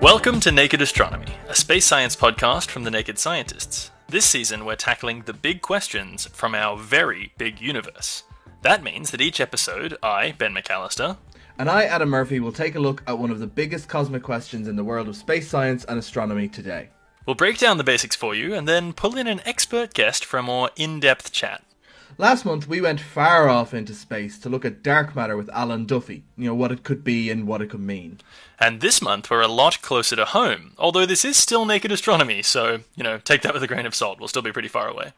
Welcome to Naked Astronomy, a space science podcast from the Naked Scientists. This season, we're tackling the big questions from our very big universe. That means that each episode, I, Ben McAllister, And I, Adam Murphy, will take a look at one of the biggest cosmic questions in the world of space science and astronomy today. We'll break down the basics for you and then pull in an expert guest for a more in depth chat. Last month, we went far off into space to look at dark matter with Alan Duffy, you know, what it could be and what it could mean. And this month, we're a lot closer to home, although this is still naked astronomy, so, you know, take that with a grain of salt. We'll still be pretty far away.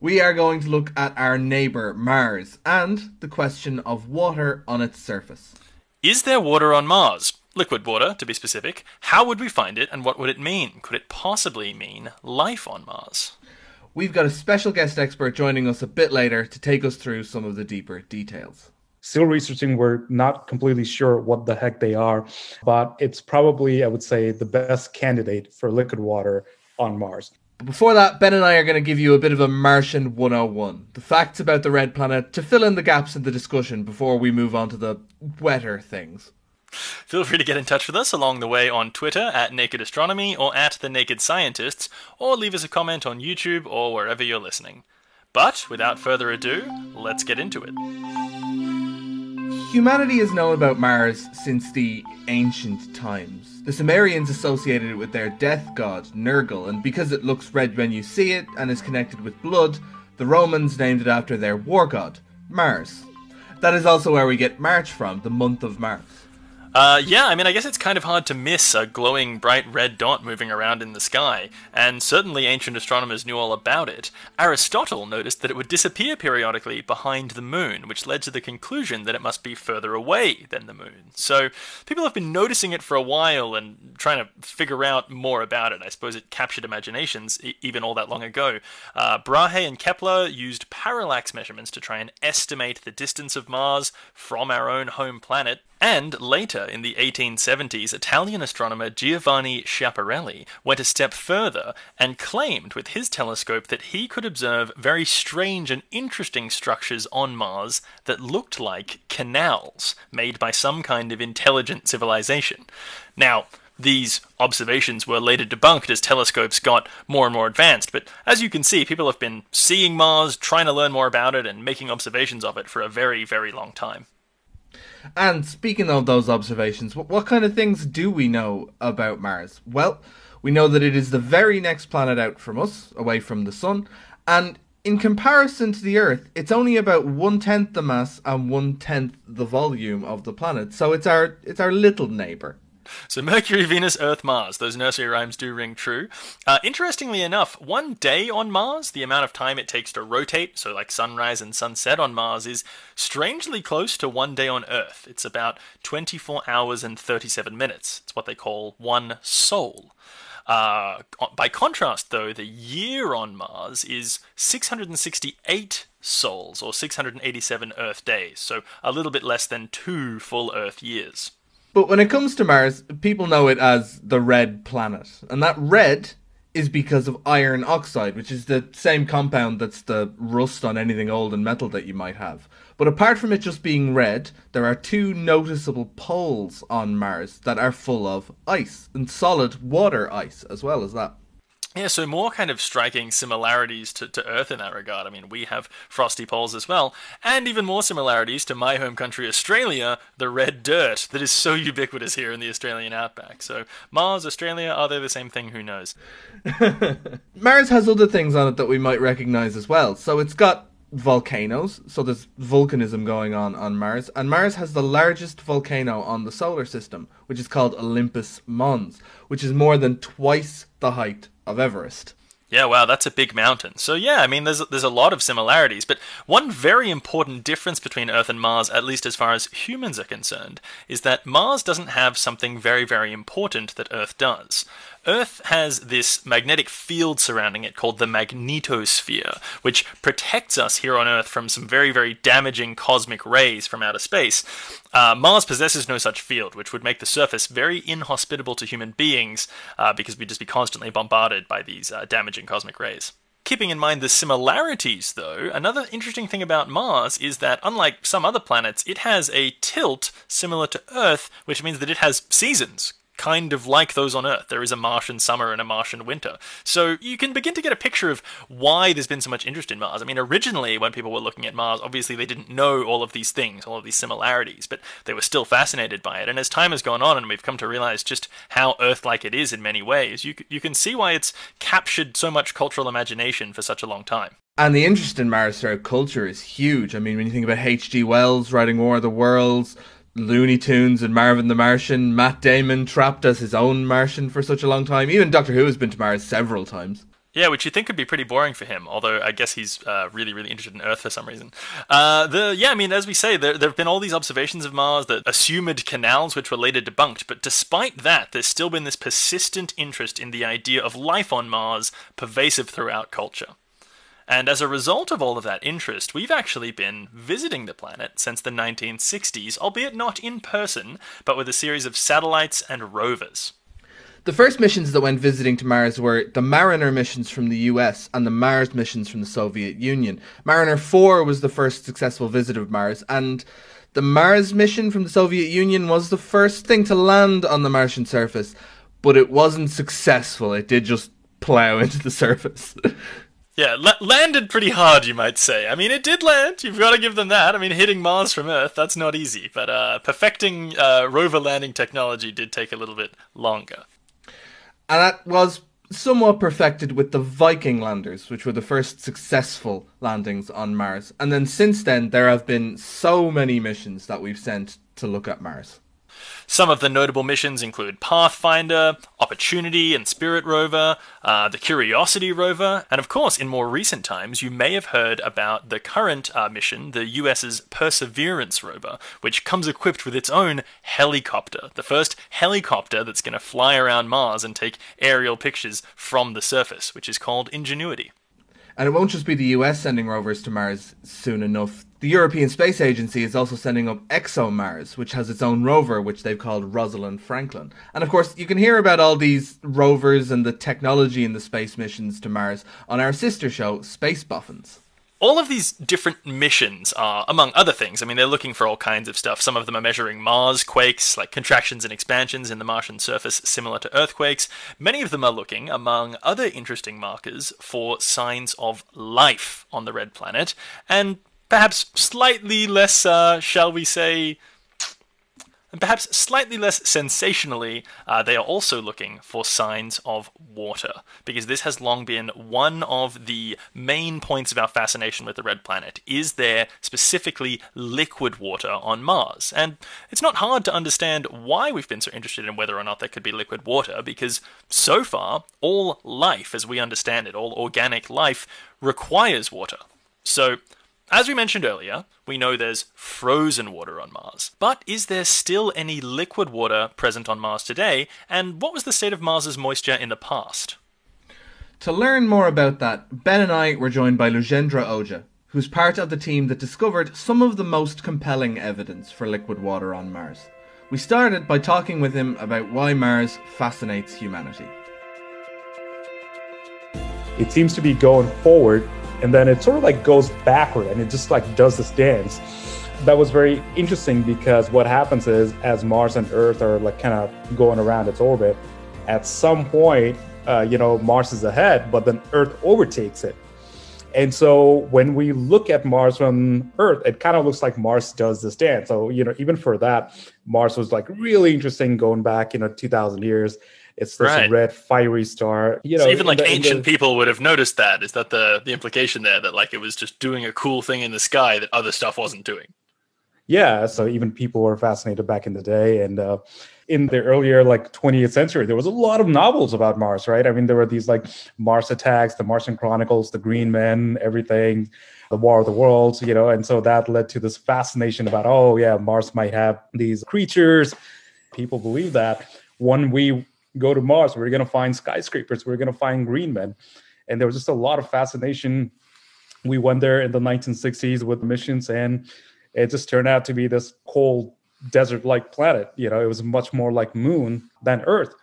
We are going to look at our neighbour, Mars, and the question of water on its surface. Is there water on Mars? Liquid water, to be specific. How would we find it, and what would it mean? Could it possibly mean life on Mars? We've got a special guest expert joining us a bit later to take us through some of the deeper details. Still researching, we're not completely sure what the heck they are, but it's probably, I would say, the best candidate for liquid water on Mars. But before that, Ben and I are going to give you a bit of a Martian 101, the facts about the red planet to fill in the gaps in the discussion before we move on to the wetter things. Feel free to get in touch with us along the way on Twitter at Naked Astronomy or at The Naked Scientists, or leave us a comment on YouTube or wherever you're listening. But without further ado, let's get into it. Humanity has known about Mars since the ancient times. The Sumerians associated it with their death god, Nergal, and because it looks red when you see it and is connected with blood, the Romans named it after their war god, Mars. That is also where we get March from, the month of Mars. Uh, yeah, I mean, I guess it's kind of hard to miss a glowing bright red dot moving around in the sky, and certainly ancient astronomers knew all about it. Aristotle noticed that it would disappear periodically behind the moon, which led to the conclusion that it must be further away than the moon. So people have been noticing it for a while and trying to figure out more about it. I suppose it captured imaginations e- even all that long ago. Uh, Brahe and Kepler used parallax measurements to try and estimate the distance of Mars from our own home planet. And later, in the 1870s, Italian astronomer Giovanni Schiaparelli went a step further and claimed with his telescope that he could observe very strange and interesting structures on Mars that looked like canals made by some kind of intelligent civilization. Now, these observations were later debunked as telescopes got more and more advanced, but as you can see, people have been seeing Mars, trying to learn more about it, and making observations of it for a very, very long time. And speaking of those observations, what, what kind of things do we know about Mars? Well, we know that it is the very next planet out from us, away from the Sun, and in comparison to the Earth, it's only about one tenth the mass and one tenth the volume of the planet. So it's our it's our little neighbor. So Mercury, Venus, Earth, Mars. Those nursery rhymes do ring true. Uh, interestingly enough, one day on Mars, the amount of time it takes to rotate, so like sunrise and sunset on Mars, is strangely close to one day on Earth. It's about 24 hours and 37 minutes. It's what they call one sol. Uh, by contrast, though, the year on Mars is 668 sols, or 687 Earth days, so a little bit less than two full Earth years. But when it comes to Mars, people know it as the red planet. And that red is because of iron oxide, which is the same compound that's the rust on anything old and metal that you might have. But apart from it just being red, there are two noticeable poles on Mars that are full of ice, and solid water ice as well as that. Yeah, so more kind of striking similarities to, to Earth in that regard. I mean, we have frosty poles as well, and even more similarities to my home country, Australia, the red dirt that is so ubiquitous here in the Australian outback. So, Mars, Australia, are they the same thing? Who knows? Mars has other things on it that we might recognize as well. So it's got volcanoes, so there's volcanism going on on Mars, and Mars has the largest volcano on the solar system, which is called Olympus Mons, which is more than twice the height of Everest. Yeah, wow, that's a big mountain. So yeah, I mean, there's there's a lot of similarities, but one very important difference between Earth and Mars, at least as far as humans are concerned, is that Mars doesn't have something very very important that Earth does. Earth has this magnetic field surrounding it called the magnetosphere, which protects us here on Earth from some very, very damaging cosmic rays from outer space. Uh, Mars possesses no such field, which would make the surface very inhospitable to human beings uh, because we'd just be constantly bombarded by these uh, damaging cosmic rays. Keeping in mind the similarities, though, another interesting thing about Mars is that, unlike some other planets, it has a tilt similar to Earth, which means that it has seasons kind of like those on Earth. There is a Martian summer and a Martian winter. So you can begin to get a picture of why there's been so much interest in Mars. I mean, originally, when people were looking at Mars, obviously they didn't know all of these things, all of these similarities, but they were still fascinated by it. And as time has gone on and we've come to realize just how Earth like it is in many ways, you, you can see why it's captured so much cultural imagination for such a long time. And the interest in Mars culture is huge. I mean, when you think about H.G. Wells writing War of the Worlds, Looney Tunes and Marvin the Martian, Matt Damon trapped as his own Martian for such a long time. Even Doctor Who has been to Mars several times. Yeah, which you think would be pretty boring for him, although I guess he's uh, really, really interested in Earth for some reason. Uh, the yeah, I mean, as we say, there, there have been all these observations of Mars that assumed canals, which were later debunked. But despite that, there's still been this persistent interest in the idea of life on Mars, pervasive throughout culture. And as a result of all of that interest, we've actually been visiting the planet since the 1960s, albeit not in person, but with a series of satellites and rovers. The first missions that went visiting to Mars were the Mariner missions from the US and the Mars missions from the Soviet Union. Mariner 4 was the first successful visit of Mars, and the Mars mission from the Soviet Union was the first thing to land on the Martian surface, but it wasn't successful. It did just plow into the surface. Yeah, la- landed pretty hard, you might say. I mean, it did land. You've got to give them that. I mean, hitting Mars from Earth, that's not easy. But uh, perfecting uh, rover landing technology did take a little bit longer. And that was somewhat perfected with the Viking landers, which were the first successful landings on Mars. And then since then, there have been so many missions that we've sent to look at Mars. Some of the notable missions include Pathfinder, Opportunity and Spirit rover, uh, the Curiosity rover, and of course, in more recent times, you may have heard about the current uh, mission, the US's Perseverance rover, which comes equipped with its own helicopter, the first helicopter that's going to fly around Mars and take aerial pictures from the surface, which is called Ingenuity. And it won't just be the US sending rovers to Mars soon enough. The European Space Agency is also sending up ExoMars, which has its own rover, which they've called Rosalind Franklin. And of course, you can hear about all these rovers and the technology in the space missions to Mars on our sister show, Space Boffins all of these different missions are, among other things, I mean, they're looking for all kinds of stuff. Some of them are measuring Mars quakes, like contractions and expansions in the Martian surface similar to earthquakes. Many of them are looking, among other interesting markers, for signs of life on the red planet, and perhaps slightly less, uh, shall we say, and perhaps slightly less sensationally, uh, they are also looking for signs of water, because this has long been one of the main points of our fascination with the red planet. Is there specifically liquid water on Mars? And it's not hard to understand why we've been so interested in whether or not there could be liquid water, because so far, all life, as we understand it, all organic life, requires water. So, as we mentioned earlier, we know there's frozen water on Mars. But is there still any liquid water present on Mars today? And what was the state of Mars's moisture in the past? To learn more about that, Ben and I were joined by Lujendra Ojha, who's part of the team that discovered some of the most compelling evidence for liquid water on Mars. We started by talking with him about why Mars fascinates humanity. It seems to be going forward and then it sort of like goes backward and it just like does this dance. That was very interesting because what happens is as mars and earth are like kind of going around its orbit at some point uh, you know mars is ahead but then earth overtakes it. And so when we look at mars from earth it kind of looks like mars does this dance. So you know even for that mars was like really interesting going back you know 2000 years it's this right. red fiery star. You know, so even like the, ancient the... people would have noticed that. Is that the the implication there that like it was just doing a cool thing in the sky that other stuff wasn't doing? Yeah, so even people were fascinated back in the day, and uh, in the earlier like 20th century, there was a lot of novels about Mars, right? I mean, there were these like Mars Attacks, the Martian Chronicles, the Green Men, everything, the War of the Worlds, you know, and so that led to this fascination about, oh yeah, Mars might have these creatures. People believe that. When we go to Mars. We're going to find skyscrapers. We're going to find green men. And there was just a lot of fascination. We went there in the 1960s with missions, and it just turned out to be this cold desert-like planet. You know, it was much more like Moon than Earth.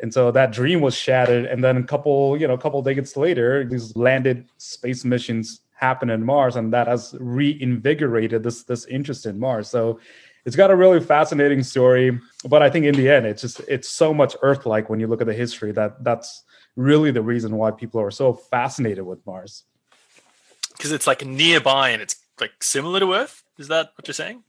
And so that dream was shattered. And then a couple, you know, a couple decades later, these landed space missions happened in Mars, and that has reinvigorated this this interest in Mars. So it's got a really fascinating story. But I think in the end, it's just it's so much Earth-like when you look at the history that that's really the reason why people are so fascinated with Mars. Because it's like nearby and it's like similar to Earth. Is that what you're saying?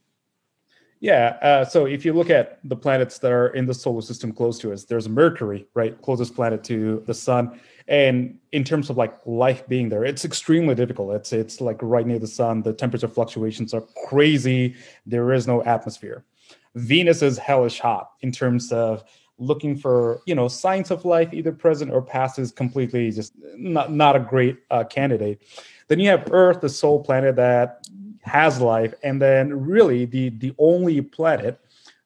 Yeah. Uh, so if you look at the planets that are in the solar system close to us, there's Mercury, right? Closest planet to the sun. And in terms of like life being there, it's extremely difficult. It's it's like right near the sun. The temperature fluctuations are crazy. There is no atmosphere. Venus is hellish hot in terms of looking for you know signs of life either present or past is completely just not not a great uh, candidate then you have earth the sole planet that has life and then really the the only planet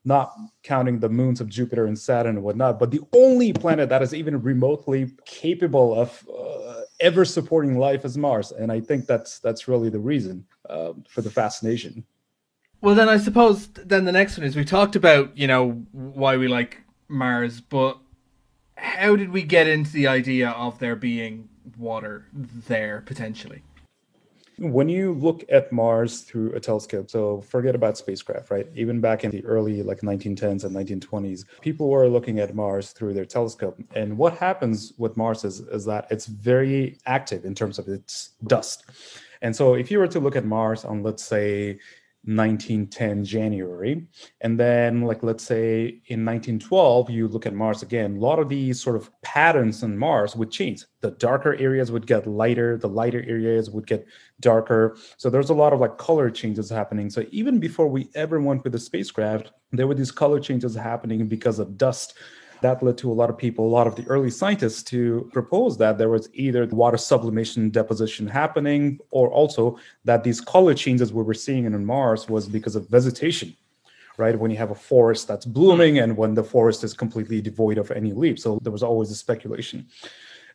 not counting the moons of jupiter and saturn and whatnot but the only planet that is even remotely capable of uh, ever supporting life is mars and i think that's that's really the reason uh, for the fascination well then i suppose then the next one is we talked about you know why we like Mars, but how did we get into the idea of there being water there potentially? When you look at Mars through a telescope, so forget about spacecraft, right? Even back in the early like 1910s and 1920s, people were looking at Mars through their telescope. And what happens with Mars is, is that it's very active in terms of its dust. And so if you were to look at Mars on, let's say, 1910 January. And then, like, let's say in 1912, you look at Mars again, a lot of these sort of patterns on Mars would change. The darker areas would get lighter, the lighter areas would get darker. So there's a lot of like color changes happening. So even before we ever went with the spacecraft, there were these color changes happening because of dust that led to a lot of people, a lot of the early scientists to propose that there was either water sublimation deposition happening or also that these color changes we were seeing in Mars was because of vegetation right? When you have a forest that's blooming and when the forest is completely devoid of any leaves. So there was always a speculation.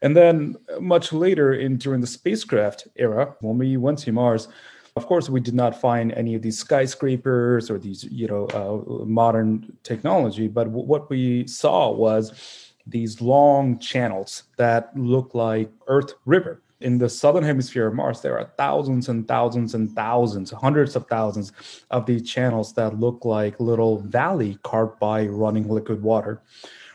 And then much later in during the spacecraft era, when we went to Mars, of course, we did not find any of these skyscrapers or these, you know, uh, modern technology. But w- what we saw was these long channels that look like Earth River. In the southern hemisphere of Mars, there are thousands and thousands and thousands, hundreds of thousands of these channels that look like little valley carved by running liquid water,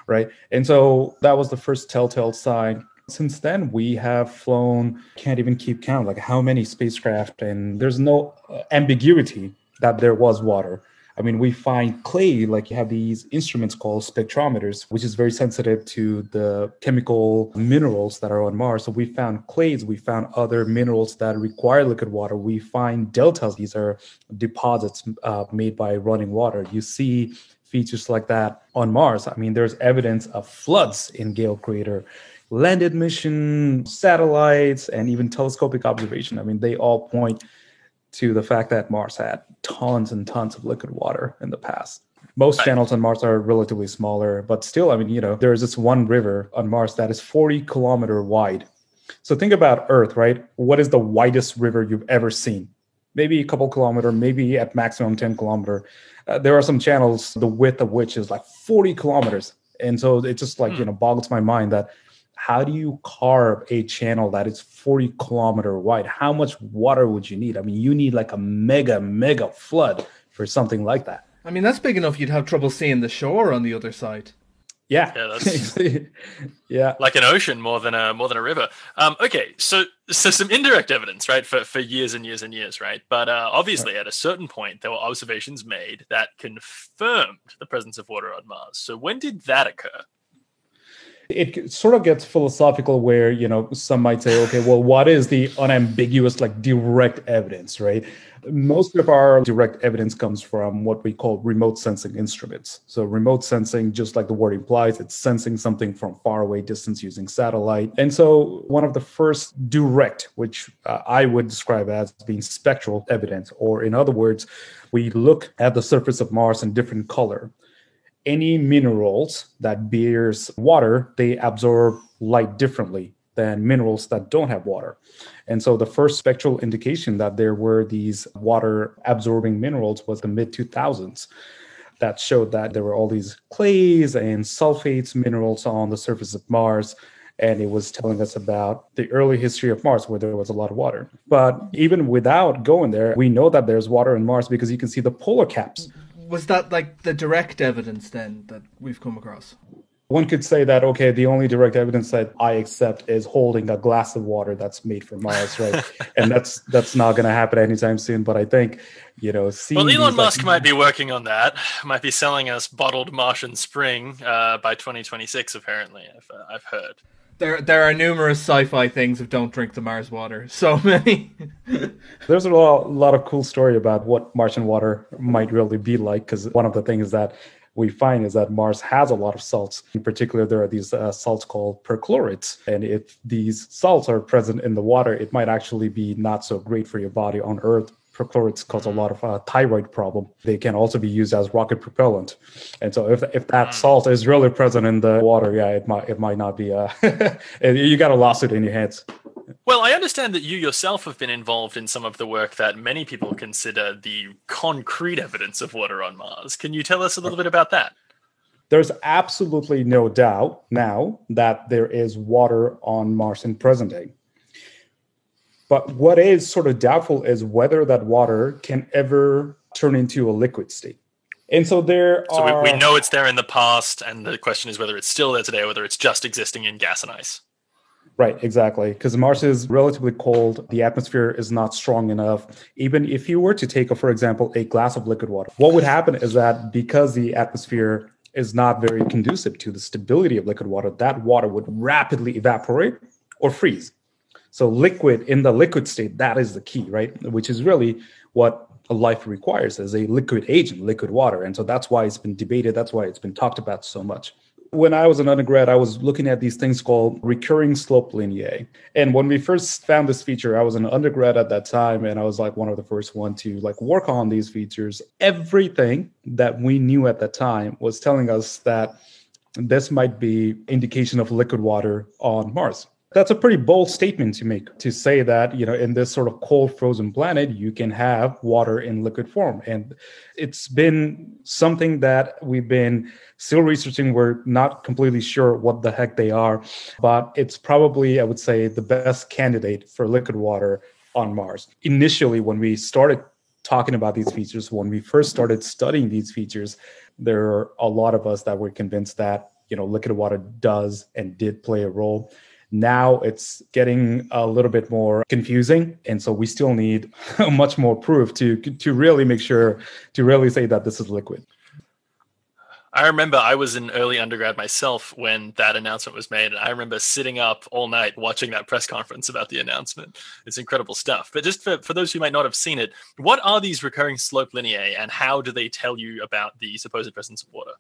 right? And so that was the first telltale sign since then, we have flown, can't even keep count, like how many spacecraft, and there's no uh, ambiguity that there was water. I mean, we find clay, like you have these instruments called spectrometers, which is very sensitive to the chemical minerals that are on Mars. So we found clays, we found other minerals that require liquid water. We find deltas, these are deposits uh, made by running water. You see features like that on Mars. I mean, there's evidence of floods in Gale Crater landed mission, satellites, and even telescopic observation. I mean, they all point to the fact that Mars had tons and tons of liquid water in the past. Most channels on Mars are relatively smaller, but still, I mean, you know, there's this one river on Mars that is 40 kilometer wide. So think about Earth, right? What is the widest river you've ever seen? Maybe a couple kilometer, maybe at maximum 10 kilometer. Uh, there are some channels, the width of which is like 40 kilometers. And so it just like, hmm. you know, boggles my mind that how do you carve a channel that is 40 kilometer wide? How much water would you need? I mean you need like a mega mega flood for something like that. I mean that's big enough you'd have trouble seeing the shore on the other side. Yeah. Yeah that's yeah. like an ocean more than a more than a river. Um okay so so some indirect evidence right for for years and years and years right? But uh, obviously right. at a certain point there were observations made that confirmed the presence of water on mars. So when did that occur it sort of gets philosophical where you know some might say okay well what is the unambiguous like direct evidence right? Most of our direct evidence comes from what we call remote sensing instruments. So remote sensing just like the word implies it's sensing something from far away distance using satellite. And so one of the first direct which uh, i would describe as being spectral evidence or in other words we look at the surface of mars in different color any minerals that bears water, they absorb light differently than minerals that don't have water. And so the first spectral indication that there were these water absorbing minerals was the mid 2000s that showed that there were all these clays and sulfates minerals on the surface of Mars. And it was telling us about the early history of Mars where there was a lot of water. But even without going there, we know that there's water in Mars because you can see the polar caps mm-hmm. Was that like the direct evidence then that we've come across? One could say that okay, the only direct evidence that I accept is holding a glass of water that's made from Mars, right? and that's that's not going to happen anytime soon. But I think you know, well, Elon Musk like, might be working on that. Might be selling us bottled Martian Spring uh, by 2026. Apparently, I've, uh, I've heard. There, there are numerous sci-fi things of "Don't drink the Mars water." So many. There's a lot, lot of cool story about what Martian water might really be like. Because one of the things that we find is that Mars has a lot of salts. In particular, there are these uh, salts called perchlorates. And if these salts are present in the water, it might actually be not so great for your body on Earth. Perchlorates cause a lot of uh, thyroid problem. They can also be used as rocket propellant. And so if, if that hmm. salt is really present in the water, yeah, it might it might not be. Uh, you got a lawsuit in your hands. Well, I understand that you yourself have been involved in some of the work that many people consider the concrete evidence of water on Mars. Can you tell us a little bit about that? There's absolutely no doubt now that there is water on Mars in present day. But what is sort of doubtful is whether that water can ever turn into a liquid state. And so there so are... we, we know it's there in the past, and the question is whether it's still there today or whether it's just existing in gas and ice. Right, exactly. Because Mars is relatively cold. The atmosphere is not strong enough. Even if you were to take, for example, a glass of liquid water, what would happen is that because the atmosphere is not very conducive to the stability of liquid water, that water would rapidly evaporate or freeze. So, liquid in the liquid state, that is the key, right? Which is really what life requires as a liquid agent, liquid water. And so that's why it's been debated. That's why it's been talked about so much when I was an undergrad, I was looking at these things called recurring slope lineae. And when we first found this feature, I was an undergrad at that time, and I was like one of the first one to like work on these features. Everything that we knew at the time was telling us that this might be indication of liquid water on Mars. That's a pretty bold statement to make to say that, you know, in this sort of cold frozen planet, you can have water in liquid form. And it's been something that we've been still researching. We're not completely sure what the heck they are, but it's probably, I would say, the best candidate for liquid water on Mars. Initially, when we started talking about these features, when we first started studying these features, there are a lot of us that were convinced that, you know, liquid water does and did play a role now it's getting a little bit more confusing, and so we still need much more proof to to really make sure to really say that this is liquid. I remember I was in early undergrad myself when that announcement was made, and I remember sitting up all night watching that press conference about the announcement. It's incredible stuff. But just for, for those who might not have seen it, what are these recurring slope lineae, and how do they tell you about the supposed presence of water?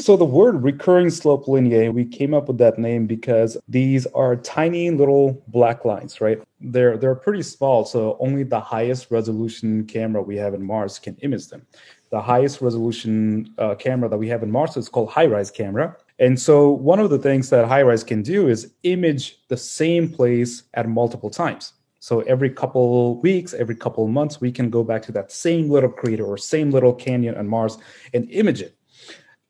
So the word recurring slope lineae, we came up with that name because these are tiny little black lines, right? They're they're pretty small, so only the highest resolution camera we have in Mars can image them. The highest resolution uh, camera that we have in Mars is called HiRISE camera. And so one of the things that HiRISE can do is image the same place at multiple times. So every couple weeks, every couple months, we can go back to that same little crater or same little canyon on Mars and image it.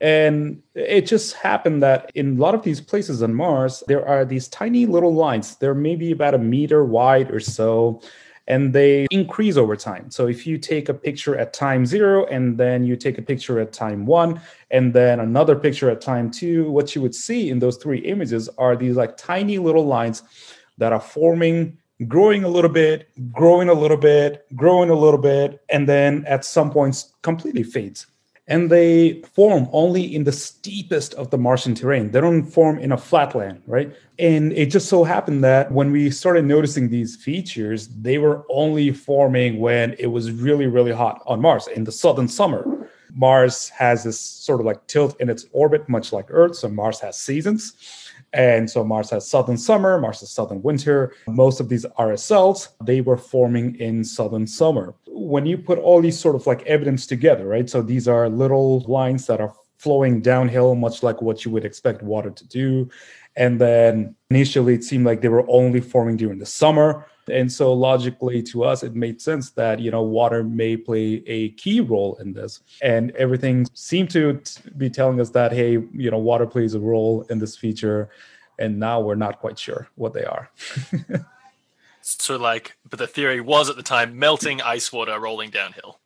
And it just happened that in a lot of these places on Mars, there are these tiny little lines. They're maybe about a meter wide or so, and they increase over time. So if you take a picture at time zero, and then you take a picture at time one, and then another picture at time two, what you would see in those three images are these like tiny little lines that are forming growing a little bit, growing a little bit, growing a little bit, and then at some points completely fades and they form only in the steepest of the Martian terrain. They don't form in a flatland, right? And it just so happened that when we started noticing these features, they were only forming when it was really, really hot on Mars in the southern summer. Mars has this sort of like tilt in its orbit, much like Earth. So Mars has seasons. And so Mars has southern summer, Mars has southern winter. Most of these RSLs, they were forming in southern summer. When you put all these sort of like evidence together, right? So these are little lines that are flowing downhill, much like what you would expect water to do. And then initially it seemed like they were only forming during the summer. And so logically to us, it made sense that, you know, water may play a key role in this. And everything seemed to be telling us that, hey, you know, water plays a role in this feature. And now we're not quite sure what they are. so like, but the theory was at the time melting ice water rolling downhill.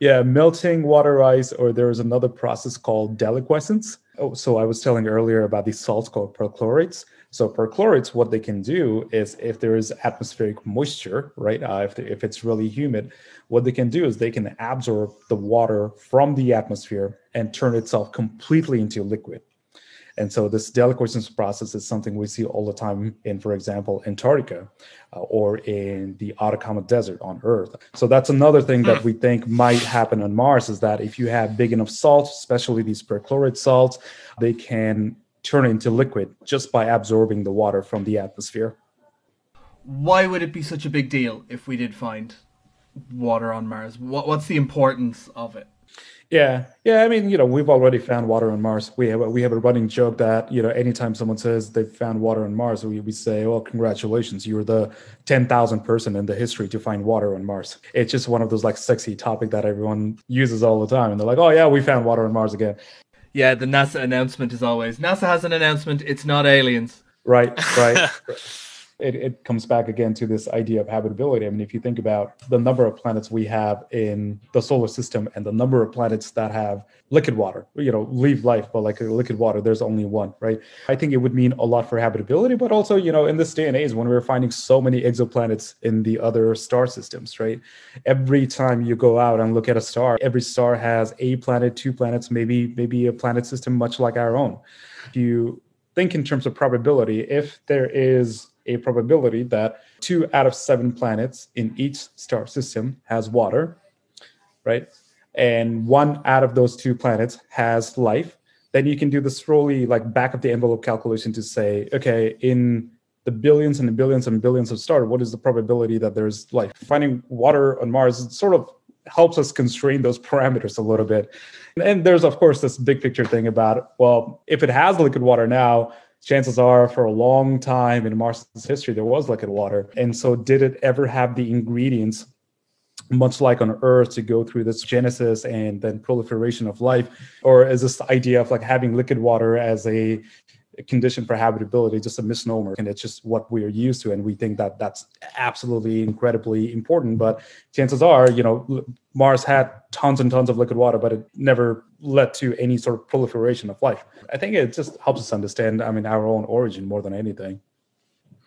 Yeah, melting water ice, or there's another process called deliquescence. Oh, so I was telling earlier about these salts called perchlorates. So perchlorates, what they can do is if there is atmospheric moisture, right? Uh, if, the, if it's really humid, what they can do is they can absorb the water from the atmosphere and turn itself completely into liquid. And so this deliquescence process is something we see all the time in, for example, Antarctica uh, or in the Atacama Desert on Earth. So that's another thing that we think might happen on Mars is that if you have big enough salt, especially these perchlorate salts, they can turn into liquid just by absorbing the water from the atmosphere. Why would it be such a big deal if we did find water on Mars? What, what's the importance of it? Yeah, yeah. I mean, you know, we've already found water on Mars. We have a, we have a running joke that you know, anytime someone says they've found water on Mars, we, we say, "Well, congratulations, you're the ten thousand person in the history to find water on Mars." It's just one of those like sexy topic that everyone uses all the time, and they're like, "Oh yeah, we found water on Mars again." Yeah, the NASA announcement is always NASA has an announcement. It's not aliens. Right, right. it, it comes back again to this idea of habitability. I mean, if you think about the number of planets we have in the solar system and the number of planets that have liquid water, you know, leave life, but like liquid water, there's only one, right? I think it would mean a lot for habitability, but also, you know, in this day and age when we're finding so many exoplanets in the other star systems, right? Every time you go out and look at a star, every star has a planet, two planets, maybe, maybe a planet system much like our own. If you think in terms of probability, if there is a probability that two out of seven planets in each star system has water, right? And one out of those two planets has life, then you can do this really like back of the envelope calculation to say, okay, in the billions and the billions and billions of stars, what is the probability that there's life? Finding water on Mars sort of helps us constrain those parameters a little bit. And there's, of course, this big picture thing about, well, if it has liquid water now, chances are for a long time in Mars's history there was liquid water. And so did it ever have the ingredients much like on earth to go through this genesis and then proliferation of life or is this idea of like having liquid water as a condition for habitability just a misnomer and it's just what we're used to and we think that that's absolutely incredibly important but chances are you know mars had tons and tons of liquid water but it never led to any sort of proliferation of life i think it just helps us understand i mean our own origin more than anything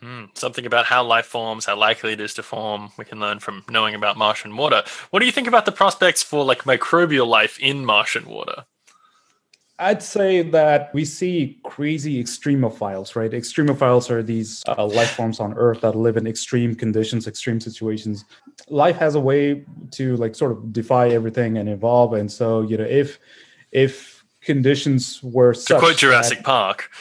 Mm, something about how life forms, how likely it is to form. We can learn from knowing about Martian water. What do you think about the prospects for like microbial life in Martian water? I'd say that we see crazy extremophiles, right? Extremophiles are these uh, life forms on Earth that live in extreme conditions, extreme situations. Life has a way to like sort of defy everything and evolve. And so, you know, if if conditions were to quote Jurassic that, Park,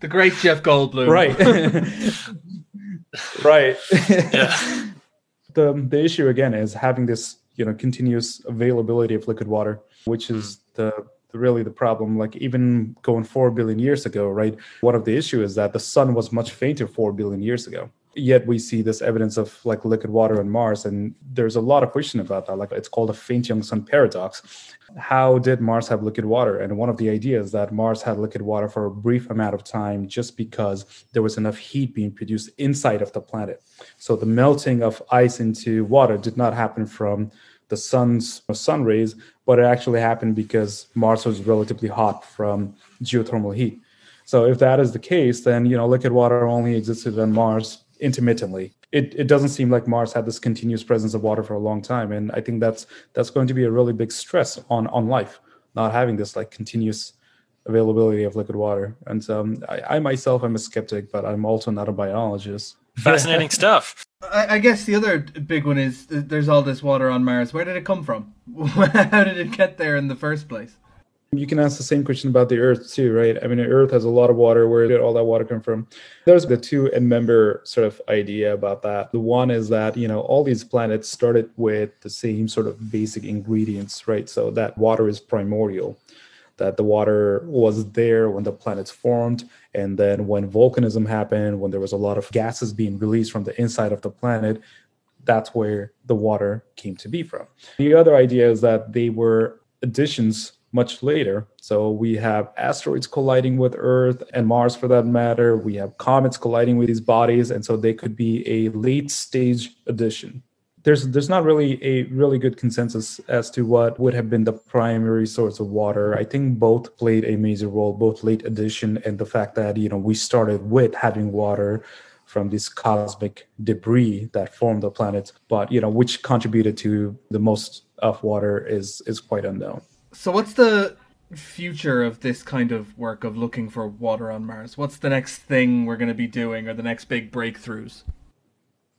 the great Jeff Goldblum, right, right, yeah. the the issue again is having this you know continuous availability of liquid water, which is the really the problem like even going 4 billion years ago right? One of the issue is that the sun was much fainter 4 billion years ago. Yet we see this evidence of like liquid water on mars and there's a lot of question about that. Like it's called a faint young sun paradox. How did mars have liquid water? And one of the ideas that mars had liquid water for a brief amount of time just because there was enough heat being produced inside of the planet. So the melting of ice into water did not happen from the sun's sun rays, but it actually happened because Mars was relatively hot from geothermal heat. So if that is the case, then you know liquid water only existed on Mars intermittently. It, it doesn't seem like Mars had this continuous presence of water for a long time, and I think that's that's going to be a really big stress on on life, not having this like continuous availability of liquid water. And um, I, I myself am a skeptic, but I'm also not a biologist. Fascinating stuff. I, I, guess the other big one is there's all this water on Mars. Where did it come from? How did it get there in the first place? You can ask the same question about the Earth too, right? I mean, the Earth has a lot of water. Where did all that water come from? There's the two end member sort of idea about that. The one is that you know all these planets started with the same sort of basic ingredients, right? So that water is primordial that the water was there when the planets formed. And then when volcanism happened, when there was a lot of gases being released from the inside of the planet, that's where the water came to be from. The other idea is that they were additions much later. So we have asteroids colliding with Earth and Mars for that matter. We have comets colliding with these bodies. And so they could be a late stage addition there's there's not really a really good consensus as to what would have been the primary source of water. I think both played a major role, both late addition and the fact that you know we started with having water from this cosmic debris that formed the planet, but you know which contributed to the most of water is is quite unknown. So what's the future of this kind of work of looking for water on Mars? What's the next thing we're going to be doing or the next big breakthroughs?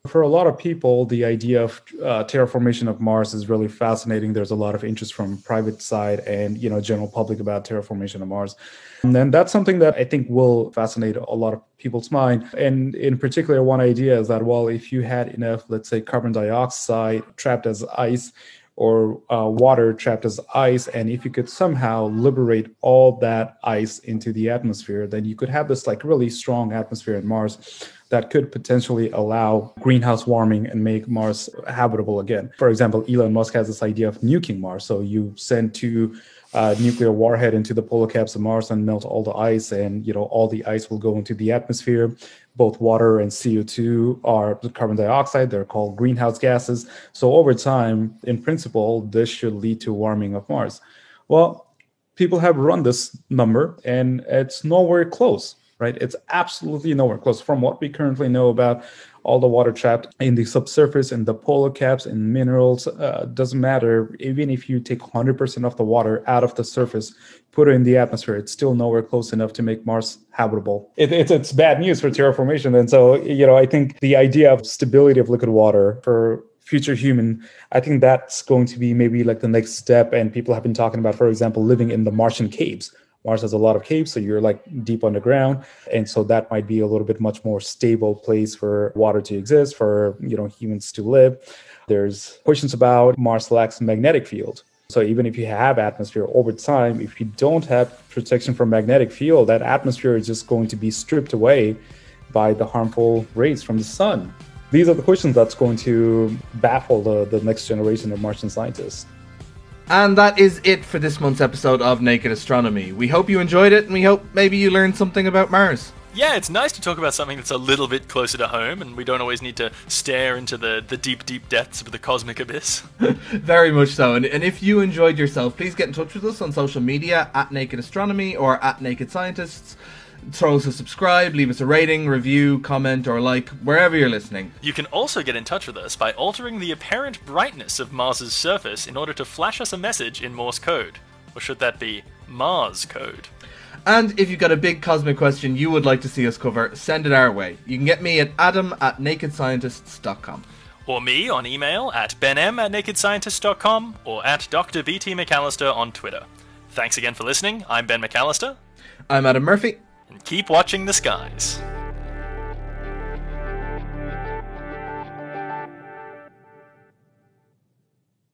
For a lot of people, the idea of uh, terraformation of Mars is really fascinating. There's a lot of interest from private side and you know general public about terraformation of Mars, and then that's something that I think will fascinate a lot of people's mind. And in particular, one idea is that well, if you had enough, let's say, carbon dioxide trapped as ice, or uh, water trapped as ice. And if you could somehow liberate all that ice into the atmosphere, then you could have this like really strong atmosphere in Mars that could potentially allow greenhouse warming and make Mars habitable again. For example, Elon Musk has this idea of nuking Mars. So you send two uh, nuclear warhead into the polar caps of Mars and melt all the ice, and you know all the ice will go into the atmosphere both water and CO2 are carbon dioxide. They're called greenhouse gases. So over time, in principle, this should lead to warming of Mars. Well, people have run this number and it's nowhere close, right? It's absolutely nowhere close. From what we currently know about all the water trapped in the subsurface and the polar caps and minerals uh, doesn't matter. Even if you take 100% of the water out of the surface put it in the atmosphere it's still nowhere close enough to make mars habitable. It, it's, it's bad news for terraformation. And so you know i think the idea of stability of liquid water for future human i think that's going to be maybe like the next step. And people have been talking about for example living in the martian caves Mars has a lot of caves, so you're like deep underground, and so that might be a little bit much more stable place for water to exist, for you know humans to live. There's questions about Mars lacks magnetic field. So even if you have atmosphere over time, if you don't have protection from magnetic field, that atmosphere is just going to be stripped away by the harmful rays from the sun. These are the questions that's going to baffle the, the next generation of Martian scientists. And that is it for this month's episode of Naked Astronomy. We hope you enjoyed it and we hope maybe you learned something about Mars. Yeah, it's nice to talk about something that's a little bit closer to home and we don't always need to stare into the, the deep, deep depths of the cosmic abyss. Very much so. And, and if you enjoyed yourself, please get in touch with us on social media at Naked Astronomy or at Naked Scientists throw us a subscribe, leave us a rating, review, comment, or like wherever you're listening. You can also get in touch with us by altering the apparent brightness of Mars's surface in order to flash us a message in Morse code. Or should that be Mars code? And if you've got a big cosmic question you would like to see us cover, send it our way. You can get me at adam at nakedscientists.com. Or me on email at benm at nakedscientist.com or at Dr. BT McAllister on Twitter. Thanks again for listening. I'm Ben McAllister. I'm Adam Murphy and keep watching the skies.